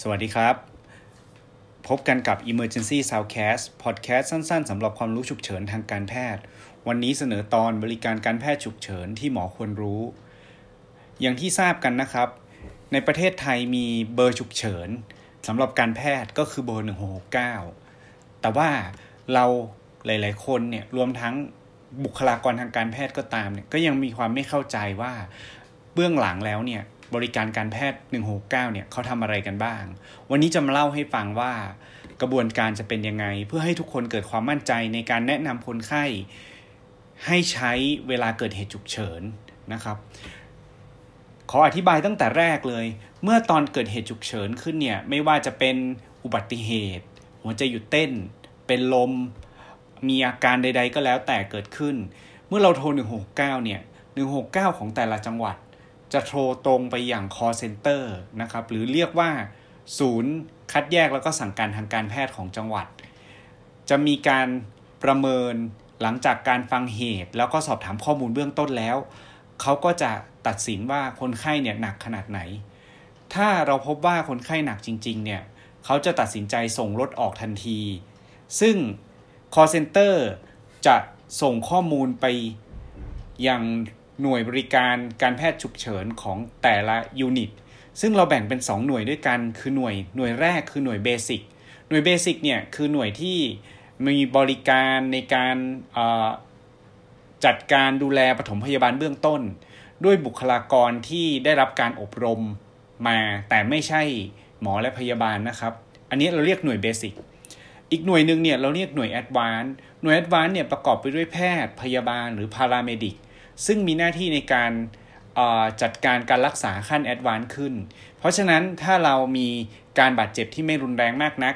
สวัสดีครับ พบกันกับ Emergency Soundcast Podcast สั้นๆสำหรับความรู้ฉุกเฉินทางการแพทย์ วันนี้เสนอตอนบริการการแพทย์ฉุกเฉินที่หมอควรรู้ อย่างที่ทราบกันนะครับ ในประเทศไทยมีเบอร์ฉุกเฉินสำหรับการแพทย์ก็คือเบอร์ 1669 แต่ว่าเราหลาย ๆ คนเนี่ยรวมทั้งบุคลากรทางการแพทย์ก็ตามเนี่ยก็ยังมีความไม่เข้าใจว่าเบื้องหลังแล้วเนี่ย บริการการแพทย์ 169 เนี่ยเขาทำอะไรกันบ้าง วันนี้จะมาเล่าให้ฟังว่ากระบวนการจะเป็นยังไง เพื่อให้ทุกคนเกิดความมั่นใจในการแนะนำคนไข้ ให้ใช้เวลาเกิดเหตุฉุกเฉินนะครับ ขออธิบายตั้งแต่แรกเลย เมื่อตอนเกิดเหตุฉุกเฉินขึ้นเนี่ยไม่ว่าจะเป็นอุบัติเหตุ หัวใจหยุดเต้น เป็นลม มีอาการใด ๆ ก็แล้วแต่เกิดขึ้น เมื่อเราโทร 169 เนี่ย 169 ของแต่ละจังหวัด จะโทรตรงไปอย่าง call center นะครับหรือเรียกว่าศูนย์คัดแยกแล้วก็สั่งการทางการแพทย์ของจังหวัด จะมีการประเมินหลังจากการฟังเหตุ แล้วก็สอบถามข้อมูลเบื้องต้นแล้ว เขาก็จะตัดสินว่าคนไข้เนี่ยหนักขนาดไหน ถ้าเราพบว่าคนไข้หนักจริงๆเนี่ยเขาจะตัดสินใจส่งรถออกทันที ซึ่ง call center จะส่งข้อมูลไปยัง หน่วยบริการการแพทย์ฉุกเฉินของแต่ละยูนิต ซึ่งเราแบ่งเป็น 2 หน่วยด้วยกัน คือหน่วยหน่วยแรกคือหน่วยเบสิก หน่วยเบสิกเนี่ยคือหน่วยที่มีบริการในการจัดการดูแลปฐมพยาบาลเบื้องต้น ด้วยบุคลากรที่ได้รับการอบรมมาแต่ไม่ใช่หมอและพยาบาลนะครับ อันนี้เราเรียกหน่วย basic อีกหน่วยหนึ่งเนี่ยเราเรียกหน่วย advance หน่วย advance เนี่ยประกอบไปด้วยแพทย์ พยาบาลหรือ paramedic ซึ่งมีหน้าที่ในการจัดการการรักษาขั้น advance ขึ้น เพราะฉะนั้นถ้าเรามีการบาดเจ็บที่ไม่รุนแรงมากนัก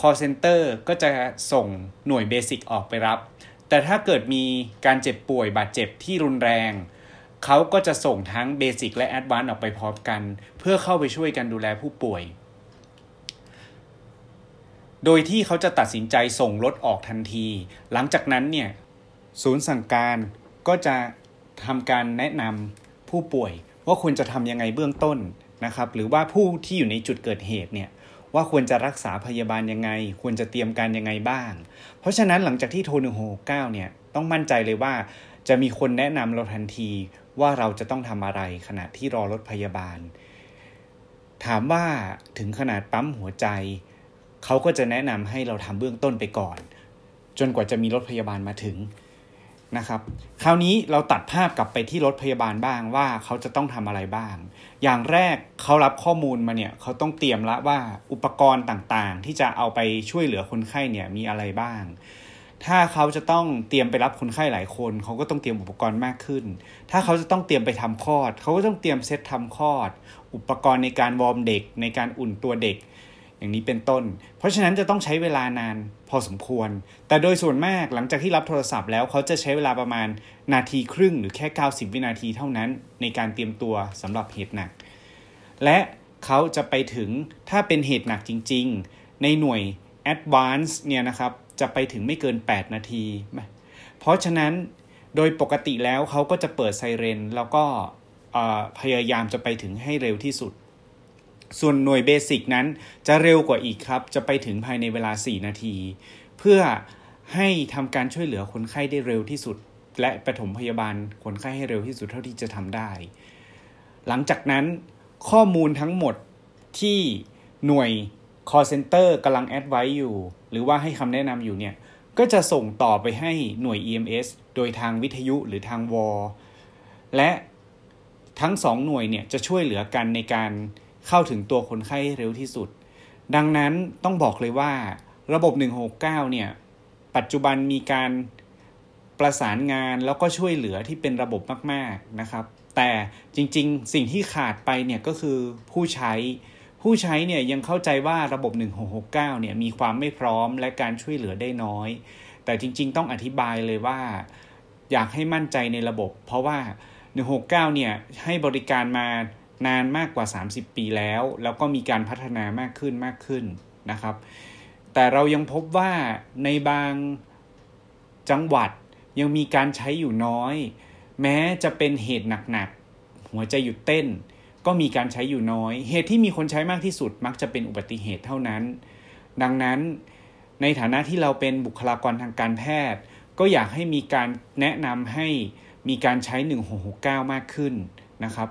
call center ก็จะส่งหน่วย basic ออกไปรับ แต่ถ้าเกิดมีการเจ็บป่วยบาดเจ็บที่รุนแรง เขาก็จะส่งทั้ง basic และ advance ออกไปพร้อมกัน เพื่อเข้าไปช่วยกันดูแลผู้ป่วย โดยที่เขาจะตัดสินใจส่งรถออกทันที หลังจากนั้นเนี่ยศูนย์สั่งการ ก็จะทำการแนะนำผู้ป่วยว่าควรจะทำยังไงเบื้องต้นนะครับ หรือว่าผู้ที่อยู่ในจุดเกิดเหตุเนี่ยว่าควรจะรักษาพยาบาลยังไง ควรจะเตรียมการยังไงบ้าง เพราะฉะนั้นหลังจากที่โทร169เนี่ยต้องมั่นใจเลยว่าจะมีคนแนะนำเราทันทีว่าเราจะต้องทำอะไรขณะที่รอรถพยาบาล ถามว่าถึงขนาดปั๊มหัวใจ เขาก็จะแนะนำให้เราทำเบื้องต้นไปก่อน จนกว่าจะมีรถพยาบาลมาถึง นะครับ คราวนี้เราตัดภาพกลับไปที่รถพยาบาลบ้างว่าเขาจะต้องทำอะไรบ้าง อย่างแรกเขารับข้อมูลมาเนี่ยเขาต้องเตรียมละว่าอุปกรณ์ต่างๆ ที่จะเอาไปช่วยเหลือคนไข้เนี่ยมีอะไรบ้าง ถ้าเขาจะต้องเตรียมไปรับคนไข้หลายคนเขาก็ต้องเตรียมอุปกรณ์มากขึ้น ถ้าเขาจะต้องเตรียมไปทำคลอดเขาก็ต้องเตรียมเซตทำคลอด อุปกรณ์ในการวอร์มเด็กในการอุ่นตัวเด็ก อย่างนี้เป็นต้น เพราะฉะนั้นจะต้องใช้เวลานานพอสมควร แต่โดยส่วนมากหลังจากที่รับโทรศัพท์แล้วเขาจะใช้เวลาประมาณนาทีครึ่งหรือแค่ 90 วินาทีเท่านั้น ในการเตรียมตัวสำหรับเหตุหนัก และเขาจะไปถึงถ้าเป็นเหตุหนักจริง ๆ ในหน่วย Advance เนี่ยนะครับจะไปถึงไม่เกิน 8 นาที เพราะฉะนั้นโดยปกติแล้วเขาก็จะเปิดไซเรน แล้วก็พยายามจะไปถึงให้เร็วที่สุด ส่วนหน่วยเบสิกนั้นจะเร็วกว่าอีกครับ จะไปถึงภายในเวลา 4 นาที เพื่อให้ทำการช่วยเหลือคนไข้ได้เร็วที่สุด และปฐมพยาบาลคนไข้ให้เร็วที่สุดเท่าที่จะทำได้ หลังจากนั้นข้อมูลทั้งหมดที่หน่วย call center กำลังแอดไว้อยู่ หรือว่าให้คำแนะนำอยู่เนี่ย ก็จะส่งต่อไปให้หน่วย EMS โดยทางวิทยุหรือทางวอลและทั้งสองหน่วยเนี่ยจะช่วยเหลือกันในการ เข้าถึงตัวคนไข้เร็วที่สุด ดังนั้นต้องบอกเลยว่าระบบ 169 เนี่ย ปัจจุบันมีการประสานงานแล้วก็ช่วยเหลือที่เป็นระบบมาก ๆ นะครับ แต่จริงๆ สิ่งที่ขาดไปเนี่ยก็คือผู้ใช้ ผู้ใช้เนี่ยยังเข้าใจว่าระบบ 1669 เนี่ยมีความไม่พร้อมและการช่วยเหลือได้น้อย แต่จริง ๆ ต้องอธิบายเลยว่า อยากให้มั่นใจในระบบ เพราะว่า 169 เนี่ยให้บริการมา นานมากกว่า 30 ปีแล้ว แล้วก็มีการพัฒนามากขึ้นมากขึ้นนะครับ แต่เรายังพบว่าในบางจังหวัดยังมีการใช้อยู่น้อย แม้จะเป็นเหตุหนักๆ หัวใจหยุดเต้น ก็มีการใช้อยู่น้อย เหตุที่มีคนใช้มากที่สุดมักจะเป็นอุบัติเหตุเท่านั้น ดังนั้นในฐานะที่เราเป็นบุคลากรทางการแพทย์ ก็อยากให้มีการแนะนำให้มีการใช้ 1669 มากขึ้นนะครับ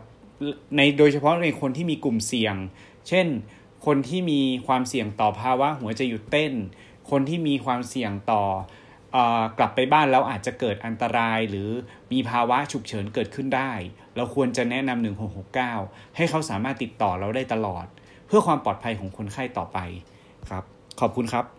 ในโดยเฉพาะในคนที่มีกลุ่มเสี่ยง เช่น คนที่มีความเสี่ยงต่อภาวะหัวใจหยุดเต้น คนที่มีความเสี่ยงต่อกลับไปบ้านแล้วอาจจะเกิดอันตรายหรือมีภาวะฉุกเฉินเกิดขึ้นได้ เราควรจะแนะนำ1669 ให้เขาสามารถติดต่อเราได้ตลอด เพื่อความปลอดภัยของคนไข้ต่อไปครับ ขอบคุณครับ